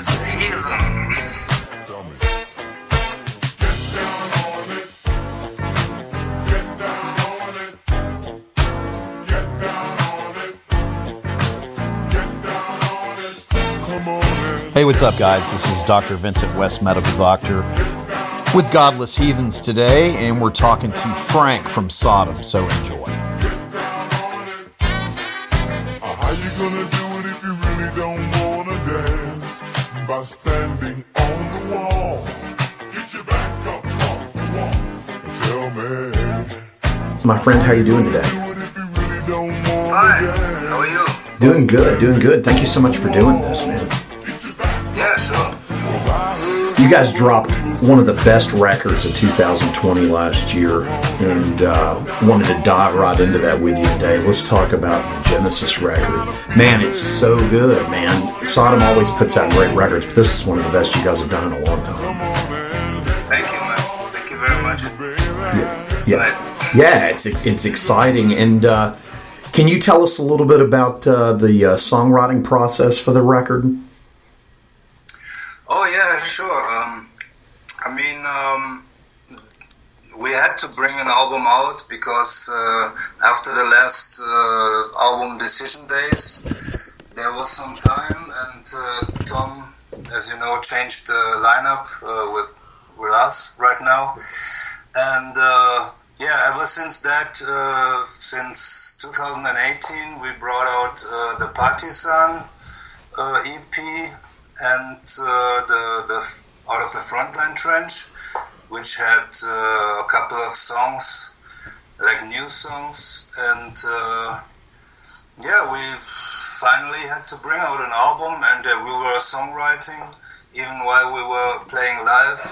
Hey, what's up, guys? This is Dr. Vincent West, medical doctor, with Godless Heathens today, and we're talking to Frank from Sodom, so enjoy. My friend, how you doing today? Do it if you really don't wanna Fine. How are you? Doing good, doing good. Thank you so much for doing this, man. Yeah, sure. You guys dropped one of the best records of 2020 last year, and uh, wanted to dive right into that with you today. Let's talk about the Genesis record. Man, it's so good, man. Sodom always puts out great records, but this is one of the best you guys have done in a long time. Thank you, man. Thank you very much. It's Yeah, nice. Yeah, it's it's exciting. And uh, can you tell us a little bit about uh, the uh, songwriting process for the record? Oh yeah, sure. Um, I mean, um, we had to bring an album out because uh, after the last uh, album decision days, there was some time, and uh, Tom, as you know, changed the lineup uh, with with us right now, and. Uh, yeah, ever since that, uh, since 2018, we brought out uh, the Partisan uh, EP and uh, the, the Out of the Frontline Trench, which had uh, a couple of songs, like new songs, and uh, yeah, we finally had to bring out an album, and we were songwriting even while we were playing live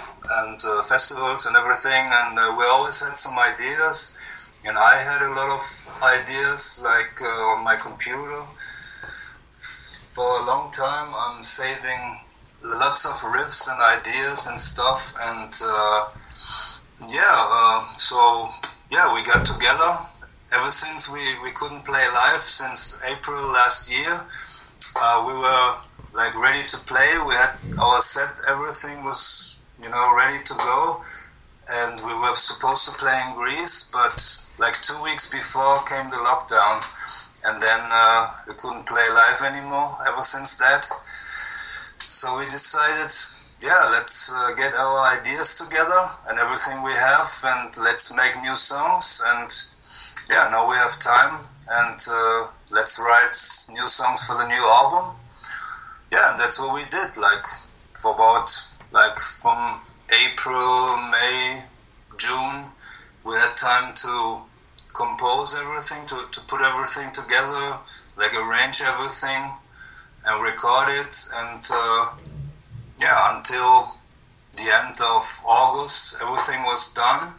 and uh, festivals and everything, and uh, we always had some ideas, and I had a lot of ideas like uh, on my computer. For a long time I'm saving lots of riffs and ideas and stuff and uh, yeah uh, so yeah we got together. Ever since we, we couldn't play live since April last year uh, we were like ready to play. We had our set everything was you know ready to go. And we were supposed to play in Greece but like two weeks before came the lockdown and then uh, we couldn't play live anymore ever since that. So we decided, yeah, let's uh, get our ideas together and everything we have, and let's make new songs. And yeah, now we have time, and uh, let's write new songs for the new album. Yeah, and that's what we did. Like for about like from April, May, June, we had time to compose everything, to, to put everything together, like arrange everything and record it. And uh, yeah, until the end of August, everything was done,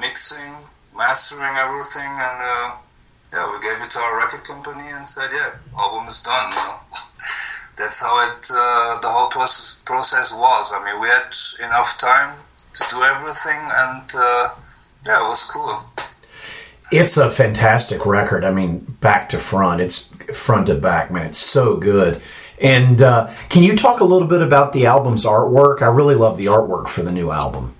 mixing, mastering everything, and uh, yeah, we gave it to our record company and said, yeah, album is done. You know? That's how it, uh, the whole process, process was. I mean, we had enough time to do everything, and uh, yeah, it was cool. It's a fantastic record. I mean, back to front, it's front to back, man. It's so good. And uh, can you talk a little bit about the album's artwork? I really love the artwork for the new album.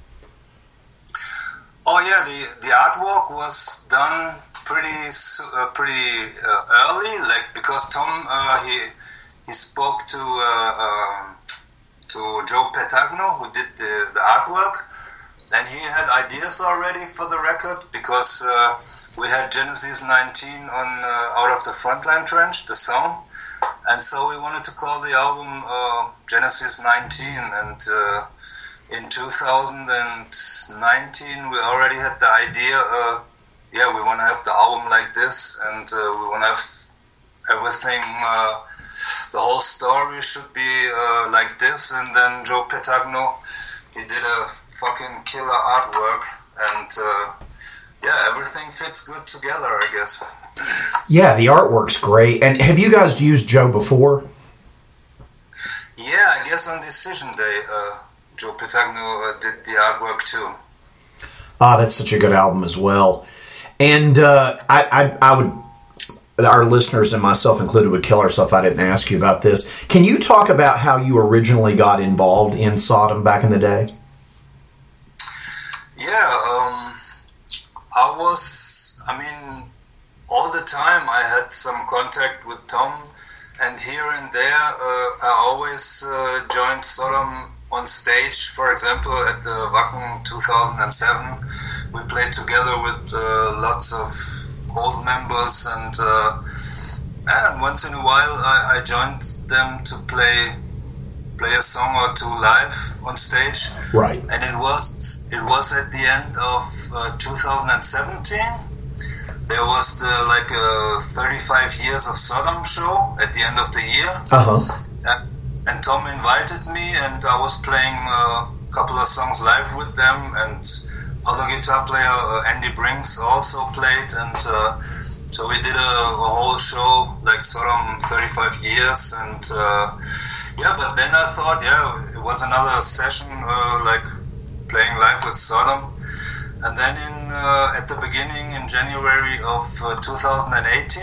Oh yeah, the the artwork was done pretty uh, pretty uh, early, like because Tom uh, he he spoke to uh, um, to Joe Petagno who did the, the artwork, and he had ideas already for the record because uh, we had Genesis 19 on uh, Out of the Frontline Trench, the song, and so we wanted to call the album uh, Genesis 19 and. Uh, in 2019 we already had the idea uh, yeah we want to have the album like this. And uh, we want to have everything the whole story should be like this. And then joe petagno he did a fucking killer artwork and uh, yeah everything fits good together i guess Yeah, the artwork's great. And have you guys used Joe before? yeah i guess on decision day uh, joe petagno uh, did the artwork too Ah, that's such a good album as well. And uh, I, I, I would our listeners and myself included would kill ourselves if I didn't ask you about this. Can you talk about how you originally got involved in Sodom back in the day? Yeah, um, I was, I mean, all the time I had some contact with Tom, and here and there uh, I always uh, joined Sodom on stage. For example, at the Wacken 2007, we played together with uh, lots of old members, and, uh, and once in a while I, I joined them to play play a song or two live on stage. Right. And it was it was at the end of uh, 2017. There was the like a 35 years of Sodom show at the end of the year. Uh huh. And, and Tom invited me, and I was playing a couple of songs live with them, and other guitar player uh, Andy Brings also played, and uh, so we did a, a, whole show like Sodom 35 years, and uh, yeah. But then I thought, yeah, it was another session uh, like playing live with Sodom, and then in uh, at the beginning in January of uh, 2018,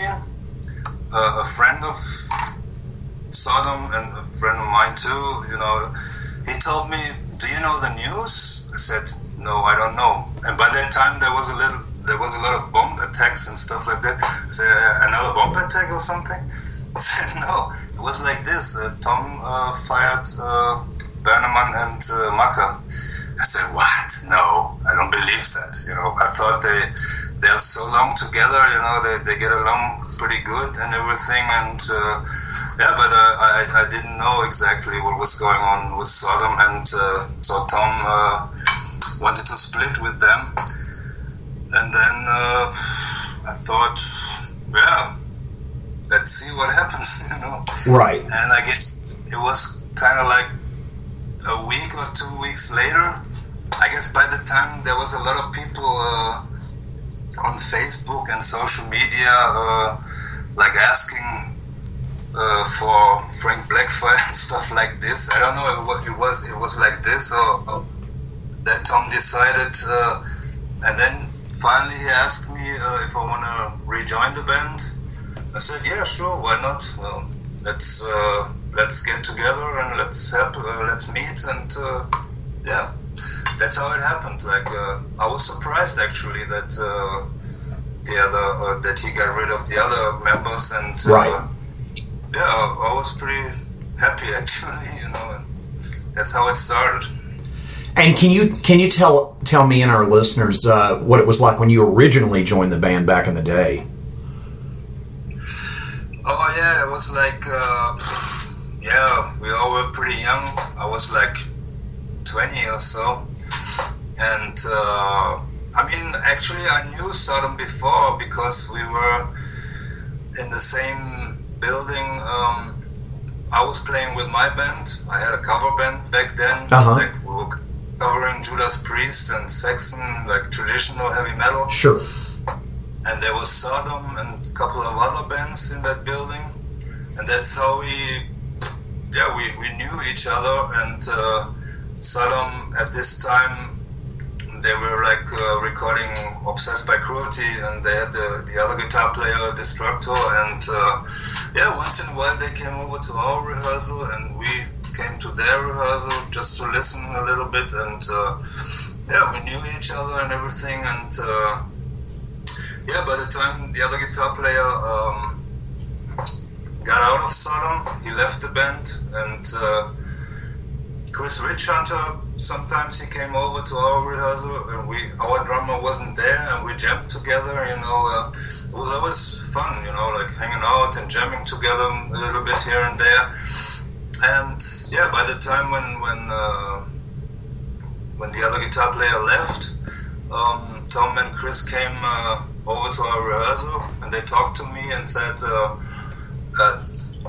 a friend of Sodom and a friend of mine too, you know, he told me, "Do you know the news?" I said, "No, I don't know." And by that time, there was a little, there was a lot of bomb attacks and stuff like that. I said, "Another bomb attack or something?" I said, "No, it was like this. Uh, Tom uh, fired uh, Bernemann and uh, Makka." I said, "What? No, I don't believe that." You know, I thought they they're so long together. You know, they, they get along pretty good and everything. And uh, yeah, but uh, I, I didn't know exactly what was going on with Sodom, and uh, so Tom uh, wanted to split with them. And then uh, I thought, yeah, let's see what happens, you know. Right. And I guess it was kind of like a week or two weeks later. I guess by the time there was a lot of people uh, on Facebook and social media, uh, like asking uh, for Frank Blackfire and stuff like this. I don't know what it was. It was like this, or, or that Tom decided, uh, and then finally he asked me uh, if I want to rejoin the band. I said, yeah, sure, why not? Well, let's uh, let's get together and let's help, uh, let's meet, and yeah that's how it happened. Like uh, I was surprised actually that uh, the other uh, that he got rid of the other members, and right. yeah, I was pretty happy actually. You know, and that's how it started. And can you can you tell tell me and our listeners uh, what it was like when you originally joined the band back in the day? Oh yeah, it was like uh, yeah, we all were pretty young. I was like twenty or so, and uh, I mean, actually, I knew Sodom before because we were in the same building. Um, I was playing with my band. I had a cover band back then. Uh-huh. Like we were covering Judas Priest and Saxon, like traditional heavy metal. Sure. And there was Sodom and a couple of other bands in that building, and that's how we, yeah, we, we knew each other. And uh, Sodom at this time they were like uh, recording "Obsessed by Cruelty," and they had the, the other guitar player, Destructor, and uh, yeah, once in a while they came over to our rehearsal, and we came to their rehearsal just to listen a little bit, and uh, yeah, we knew each other and everything, and uh, yeah, by the time the other guitar player um, got out of Sodom, he left the band, and uh, Chris Witchhunter sometimes he came over to our rehearsal and we our drummer wasn't there and we jammed together you know uh, it was always fun you know like hanging out and jamming together a little bit here and there and yeah by the time when when uh, when the other guitar player left um, Tom and Chris came uh, over to our rehearsal and they talked to me and said uh,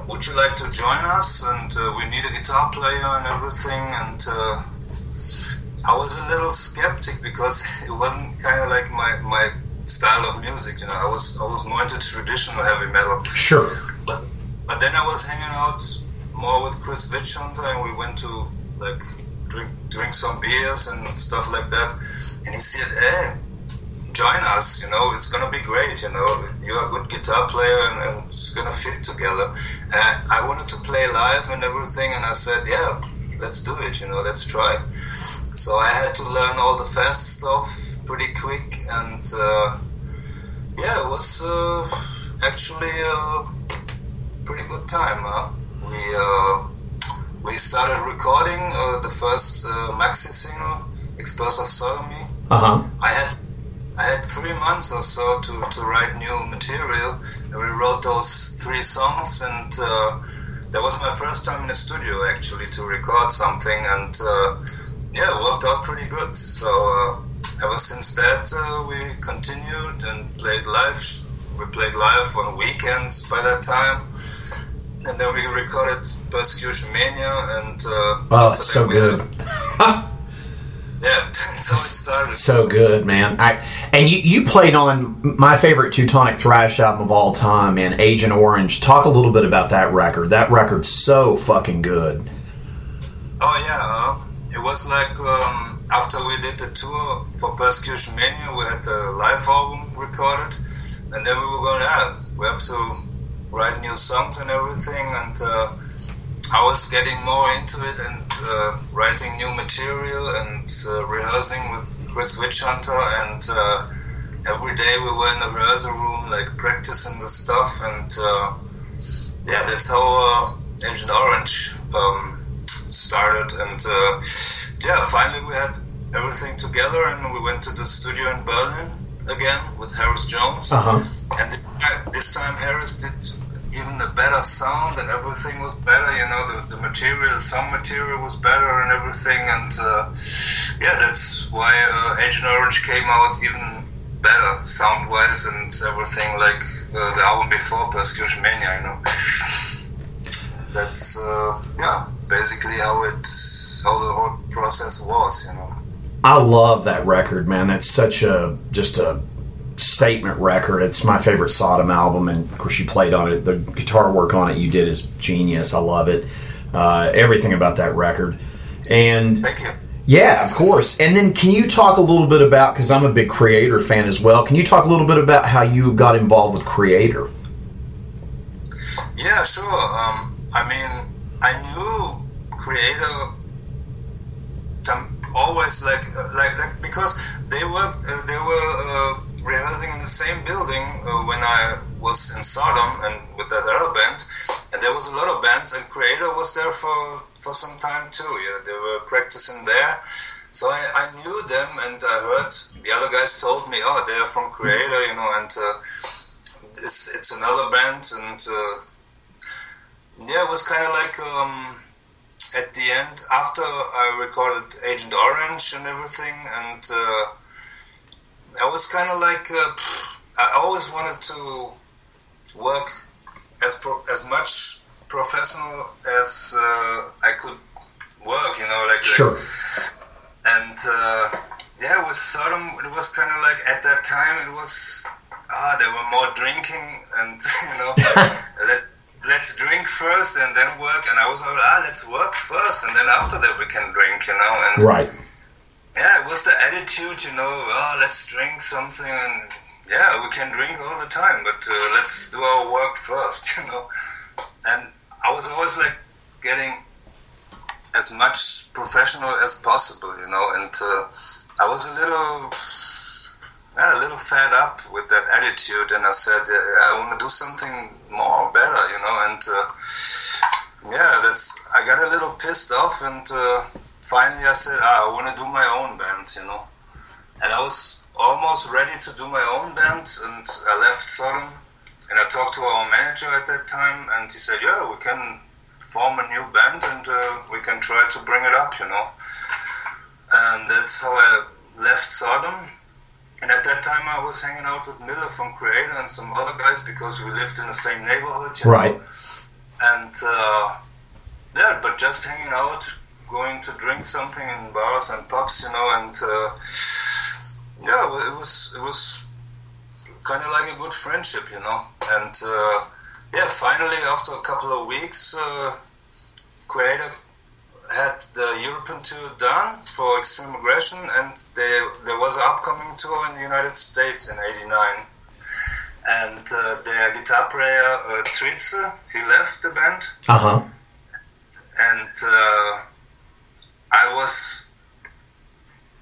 would you like to join us and uh, we need a guitar player and everything and uh, I was a little skeptic because it wasn't kind of like my, my style of music. You know, I was I was more into traditional heavy metal. Sure. But but then I was hanging out more with Chris Witchhunter, and we went to like drink drink some beers and stuff like that. And he said, "Hey, join us. You know, it's gonna be great. You know, you're a good guitar player, and, and it's gonna fit together. And I wanted to play live and everything, and I said, yeah, let's do it. You know, let's try. So I had to learn all the fast stuff pretty quick, and uh, yeah, it was uh, actually a pretty good time. Huh? We uh, we started recording uh, the first uh, maxi single, "Expurse of Sodomy." Uh huh. I had I had three months or so to, to write new material, and we wrote those three songs, and uh, that was my first time in the studio actually to record something, and uh, yeah, it worked out pretty good. So uh, ever since that, uh, we continued and played live. We played live on weekends by that time. And then we recorded Persecution Mania, and uh, Oh, it's so we had- good. yeah, so it started. So good, man. I and you you played on my favorite Teutonic thrash album of all time, man, Agent Orange. Talk a little bit about that record. That record's so fucking good. Oh yeah, uh, it was like um, after we did the tour for Persecution Mania, we had the live album recorded, and then we were going, yeah, we have to write new songs and everything, and uh, I was getting more into it and uh, writing new material and uh, rehearsing with Chris Witchhunter, and uh, every day we were in the rehearsal room, like practicing the stuff, and uh, yeah, that's how uh, Agent Orange um, started. And uh, yeah, finally we had everything together, and we went to the studio in Berlin again with Harris Johns. Uh huh. And this time Harris did even the better sound, and everything was better. You know, the, the material, song material was better, and everything. And uh, yeah, that's why uh, Agent Orange came out even better sound wise and everything like uh, the album before Persecution Mania. You know, that's uh, yeah, basically how it how the whole process was. You know. I love that record, man. That's such a just a statement record. It's my favorite Sodom album, and of course, you played on it. The guitar work on it you did is genius. I love it. Uh, everything about that record, and Thank you. yeah, of course. And then, can you talk a little bit about? Because I'm a big Kreator fan as well. Can you talk a little bit about how you got involved with Kreator? Yeah, sure. Um, I mean, I knew Kreator some always like uh, like like because they were uh, they were uh, rehearsing in the same building uh, when I was in Sodom and with that other band, and there was a lot of bands, and Kreator was there for for some time too. Yeah, they were practicing there. So I, I knew them, and I heard the other guys told me, "Oh, they're from Kreator," you know, and uh, it's it's another band, and uh, yeah, it was kind of like um, at the end after I recorded Agent Orange and everything, and uh, I was kind of like uh, I always wanted to work as pro- as much professional as uh, I could work, you know, like like- Sure. and uh, yeah, with Sodom, it was kind of like at that time it was ah, there were more drinking and you know, let, let's drink first and then work. And I was like, ah, let's work first and then after that we can drink, you know. And Right. Yeah, it was the attitude, you know, oh, let's drink something and yeah, we can drink all the time, but uh, let's do our work first, you know. And I was always like getting as much professional as possible, you know, and uh, I was a little, yeah, a little fed up with that attitude, and I said, I want to do something more better, you know, and uh, yeah, that's I got a little pissed off, and uh, finally I said, ah, I want to do my own band, you know, and I was almost ready to do my own band, and I left Sodom, and I talked to our manager at that time, and he said, yeah, we can form a new band, and uh, we can try to bring it up, you know, and that's how I left Sodom. And at that time, I was hanging out with Mille from Kreator and some other guys because we lived in the same neighborhood. You know? Right. and uh, yeah, but just hanging out, going to drink something in bars and pubs, you know, and uh, yeah, it was it was kind of like a good friendship, you know, and uh, yeah, finally after a couple of weeks, uh, Kreator had the European tour done for Extreme Aggression, and there there was an upcoming tour in the United States in '89. And uh, their guitar player uh, Tritze, he left the band, Uh huh. and uh, I was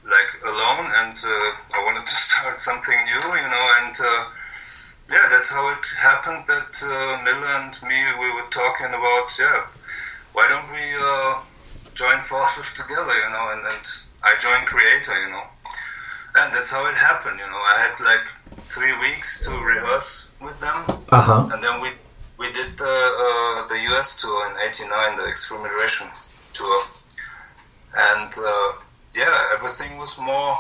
like alone, and uh, I wanted to start something new, you know, and uh, yeah, that's how it happened. That uh, Mille and me, we were talking about, yeah, why don't we uh, join forces together, you know, and, and I joined Kreator, you know, and that's how it happened, you know. I had like three weeks to rehearse with them, Uh huh. and then we we did the uh, the US tour in '89, the Extreme Aggression tour, and uh, yeah, everything was more.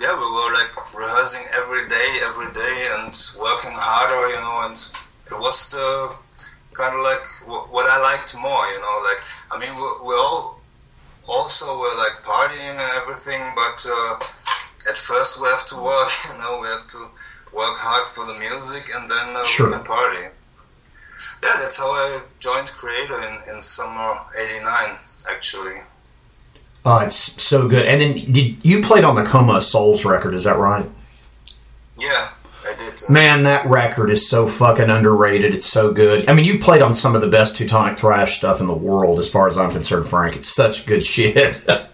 Yeah, we were like rehearsing every day, every day, and working harder, you know. And it was the kind of like wh- what I liked more, you know. Like I mean, we, we all also were like partying and everything, but uh, at first we have to work, you know. We have to work hard for the music, and then uh, Sure. we can party. Yeah, that's how I joined Kreator in, in summer '89, actually. Oh, it's so good. And then did you played on the Coma Souls record? Is that right? Yeah, I did. Man, that record is so fucking underrated. It's so good. I mean, you played on some of the best Teutonic thrash stuff in the world, as far as I'm concerned, Frank. It's such good shit.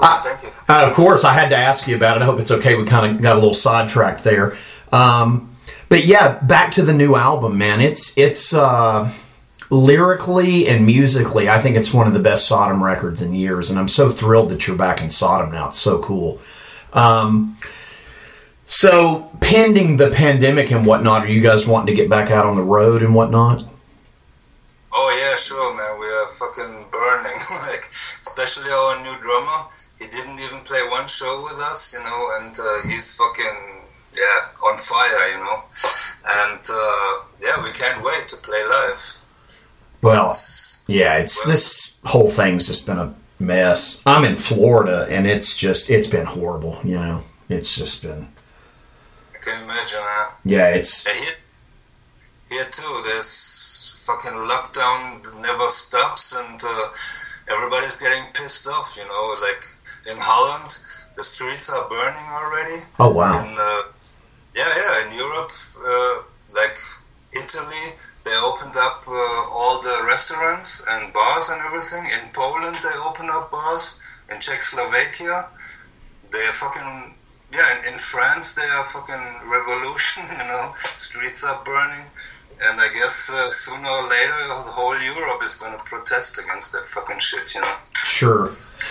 Uh, thank you. Uh, of course, I had to ask you about it. I hope it's okay. We kind of got a little sidetracked there. Um, but yeah, back to the new album, man. It's it's uh, lyrically and musically, I think it's one of the best Sodom records in years, and I'm so thrilled that you're back in Sodom now. It's so cool. Um, so, pending the pandemic and whatnot, are you guys wanting to get back out on the road and whatnot? Oh yeah, sure, man. We are fucking burning. like, especially our new drummer. He didn't even play one show with us, you know, and uh, he's fucking yeah on fire, you know. And uh, yeah, we can't wait to play live. Well, Yeah, it's this whole thing's just been a mess. I'm in Florida and it's just it's been horrible, you know. It's just been I can imagine. Uh, yeah, it's yeah, here, here too. This fucking lockdown never stops, and uh, everybody's getting pissed off. You know, like in Holland, the streets are burning already. oh wow. In uh, yeah, yeah, in Europe, uh, like Italy, they opened up uh, all the restaurants and bars and everything. In Poland, they opened up bars. In Czechoslovakia, they're fucking yeah. In, in France, they are fucking revolution. You know, streets are burning. And I guess uh, sooner or later, the whole Europe is going to protest against that fucking shit, you know. Sure.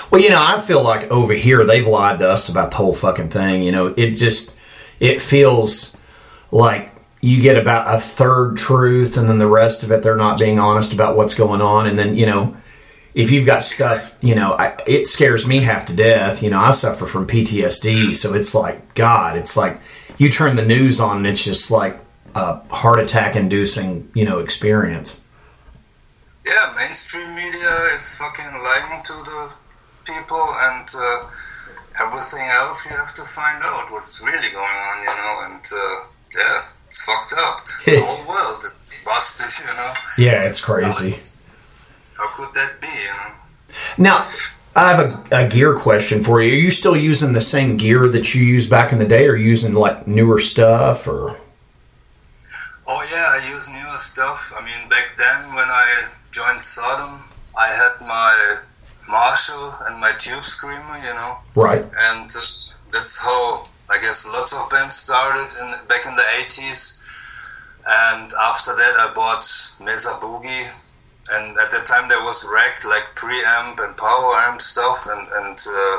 Well, you know, I feel like over here they've lied to us about the whole fucking thing. You know, it just it feels like you get about a third truth, and then the rest of it they're not being honest about what's going on. And then you know, if you've got stuff, you know, I, it scares me half to death. You know, I suffer from PTSD, so it's like God. It's like you turn the news on, and it's just like a heart attack inducing, you know, experience. Yeah, mainstream media is fucking lying to the people, and uh, everything else you have to find out what's really going on, you know. And uh, yeah, it's fucked up. the whole world busted, you know. Yeah, it's crazy. How could that be, you know? Now, I have a, a gear question for you. Are you still using the same gear that you used back in the day, or using like newer stuff, or? Oh yeah, I use newer stuff. I mean, back then when I joined Sodom, I had my Marshall and my Tube Screamer, you know. Right. and that's how I guess lots of bands started in back in the 80s. And after that, I bought Mesa Boogie, and at that time there was rack like preamp and power amp stuff and and uh,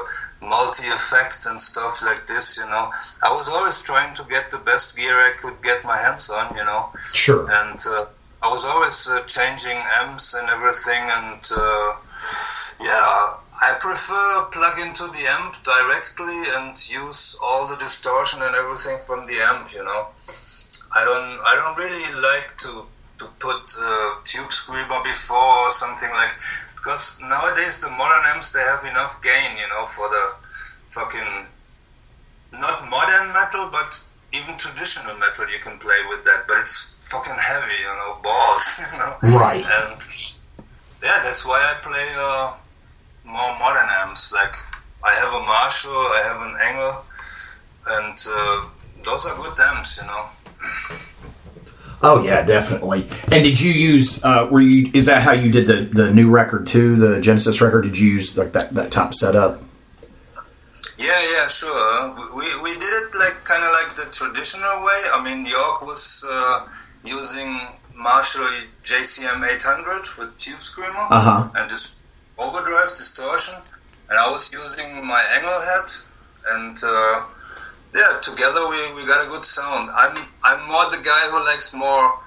multi effect and stuff like this. You know, I was always trying to get the best gear I could get my hands on. You know, Sure. and uh, I was always uh, changing amps and everything, and uh, yeah, I prefer plug into the amp directly and use all the distortion and everything from the amp. You know, I don't I don't really like to to put uh, tube screamer before or something like because nowadays the modern amps they have enough gain, you know, for the fucking not modern metal, but even traditional metal you can play with that, but it's fucking heavy, you know, balls, you know. Right. And yeah, that's why I play uh, more modern amps. Like I have a Marshall, I have an ENGL, and uh, those are good amps, you know. Oh yeah, definitely. And did you use? Uh, were you? Is that how you did the the new record too? The Genesis record? Did you use like that that top setup? Yeah, yeah, sure. We, we did it like kind of like the traditional way. I mean, Yorck was uh, using Marshall JCM 800 with Tube Screamer Uh-huh. and this overdrive distortion, and I was using my ENGL head, and uh, yeah, together we, we got a good sound. I'm I'm more the guy who likes more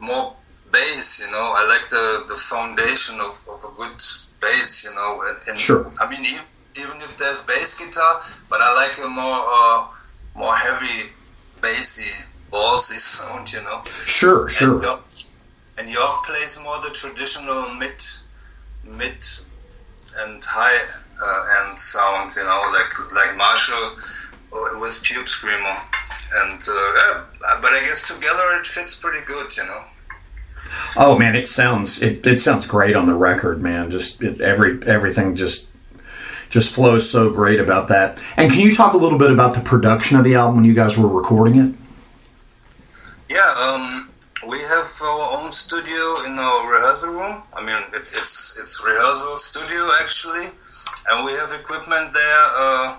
more bass, you know. I like the, the foundation of, of a good bass, you know. And, and Sure. I mean, even, even if there's bass guitar, but I like a more uh, more heavy, bassy, ballsy sound, you know. Sure, sure. And Yorck, and Yorck plays more the traditional mid, mid, and high uh, end sound, you know, like like Marshall uh, with Tube Screamer, and uh, yeah, but I guess together it fits pretty good, you know. Oh man, it sounds it, it sounds great on the record, man. Just it, every everything just just flows so great about that. And can you talk a little bit about the production of the album when you guys were recording it? Yeah, um, have our own studio in our rehearsal room. I mean, it's it's it's rehearsal studio actually, and we have equipment there, uh,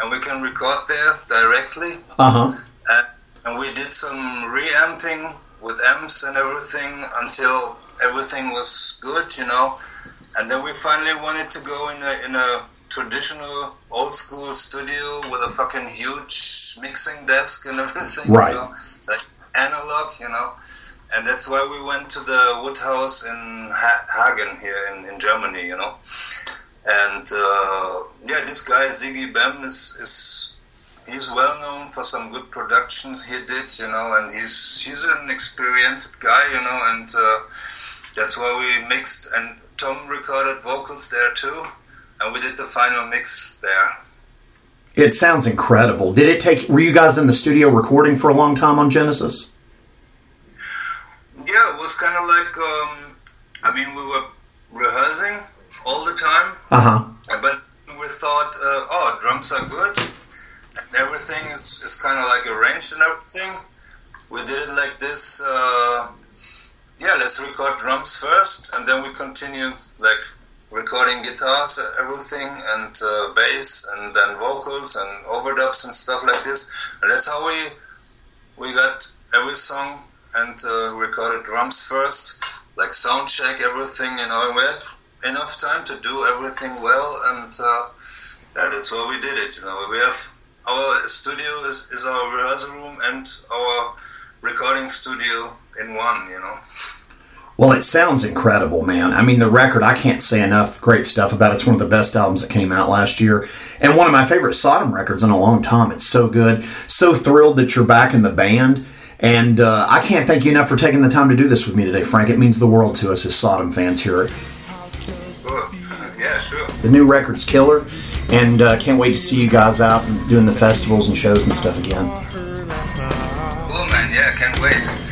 and we can record there directly. Uh huh. and, and we did some reamping with amps and everything until everything was good, you know. And then we finally wanted to go in a in a traditional old school studio with a fucking huge mixing desk and everything, Right. You know? Like analog, you know. And that's why we went to the Woodhouse in ha- Hagen here in, in Germany, you know. And uh, yeah, this guy Siggi Bemm is, is he's well known for some good productions he did, you know, and he's he's an experienced guy, you know, and uh, that's why we mixed and Tom recorded vocals there too, and we did the final mix there. It sounds incredible. Did it take? Were you guys in the studio recording for a long time on Genesis? Yeah, it was kind of like um, I mean we were rehearsing all the time, Uh huh. but we thought, uh, oh, drums are good, and everything is, is kind of like arranged and everything. We did it like this. Uh, yeah, let's record drums first, and then we continue like recording guitars, everything, and uh, bass, and then vocals and overdubs and stuff like this. And that's how we we got every song and uh, recorded drums first, like sound check everything. You know, we had enough time to do everything well, and uh, yeah, that's why we did it. You know, we have our studio is, is our rehearsal room and our recording studio in one. You know. Well, it sounds incredible, man. I mean, the record, I can't say enough great stuff about it. It's one of the best albums that came out last year. And one of my favorite Sodom records in a long time. It's so good. So thrilled that you're back in the band. And uh, I can't thank you enough for taking the time to do this with me today, Frank. It means the world to us as Sodom fans here. Good. yeah, sure. The new record's killer. And uh, can't wait to see you guys out and doing the festivals and shows and stuff again. Cool, man. Yeah, can't wait.